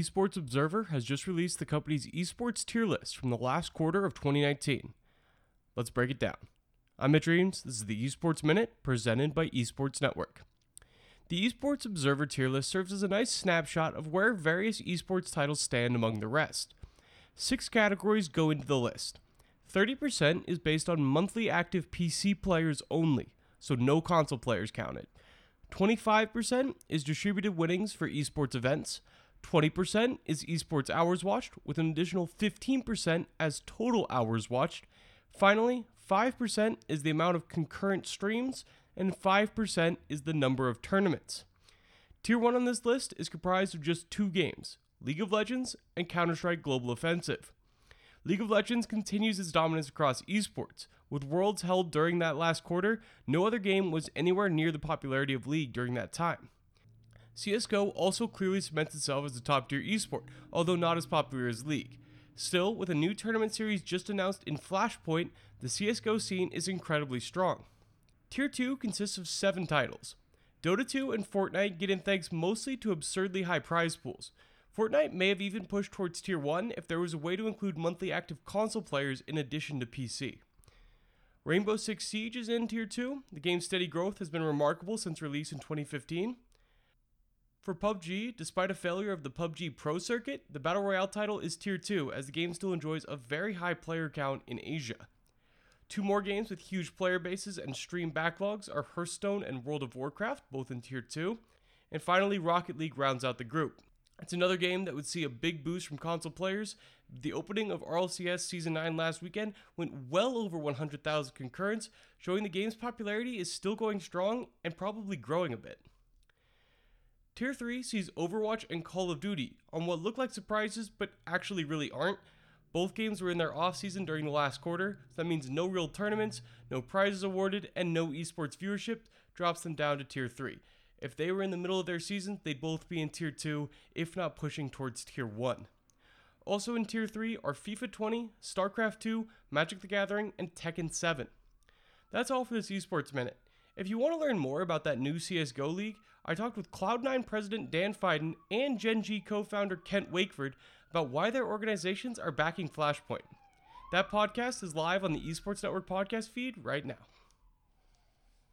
Esports Observer has just released the company's esports tier list from the last quarter of 2019. Let's break it down. I'm Mitch Reames. This is the Esports Minute presented by Esports Network. The Esports Observer tier list serves as a nice snapshot of where various esports titles stand among the rest. Six categories go into the list. 30% is based on monthly active PC players only, so no console players counted. 25% is distributed winnings for esports events. 20% is esports hours watched, with an additional 15% as total hours watched. Finally, 5% is the amount of concurrent streams, and 5% is the number of tournaments. Tier 1 on this list is comprised of just two games League of Legends and Counter Strike Global Offensive. League of Legends continues its dominance across esports. With Worlds held during that last quarter, no other game was anywhere near the popularity of League during that time. CSGO also clearly cements itself as a top tier esport, although not as popular as League. Still, with a new tournament series just announced in Flashpoint, the CSGO scene is incredibly strong. Tier 2 consists of 7 titles. Dota 2 and Fortnite get in thanks mostly to absurdly high prize pools. Fortnite may have even pushed towards Tier 1 if there was a way to include monthly active console players in addition to PC. Rainbow Six Siege is in Tier 2. The game's steady growth has been remarkable since release in 2015. For PUBG, despite a failure of the PUBG Pro circuit, the Battle Royale title is Tier 2 as the game still enjoys a very high player count in Asia. Two more games with huge player bases and stream backlogs are Hearthstone and World of Warcraft, both in Tier 2. And finally, Rocket League rounds out the group. It's another game that would see a big boost from console players. The opening of RLCS Season 9 last weekend went well over 100,000 concurrents, showing the game's popularity is still going strong and probably growing a bit. Tier 3 sees Overwatch and Call of Duty on what look like surprises but actually really aren't. Both games were in their off season during the last quarter, so that means no real tournaments, no prizes awarded, and no esports viewership drops them down to Tier 3. If they were in the middle of their season, they'd both be in Tier 2, if not pushing towards Tier 1. Also in Tier 3 are FIFA 20, StarCraft 2, Magic the Gathering, and Tekken 7. That's all for this Esports Minute. If you want to learn more about that new CSGO league, I talked with Cloud9 president Dan Fiden and Gen G co founder Kent Wakeford about why their organizations are backing Flashpoint. That podcast is live on the Esports Network podcast feed right now.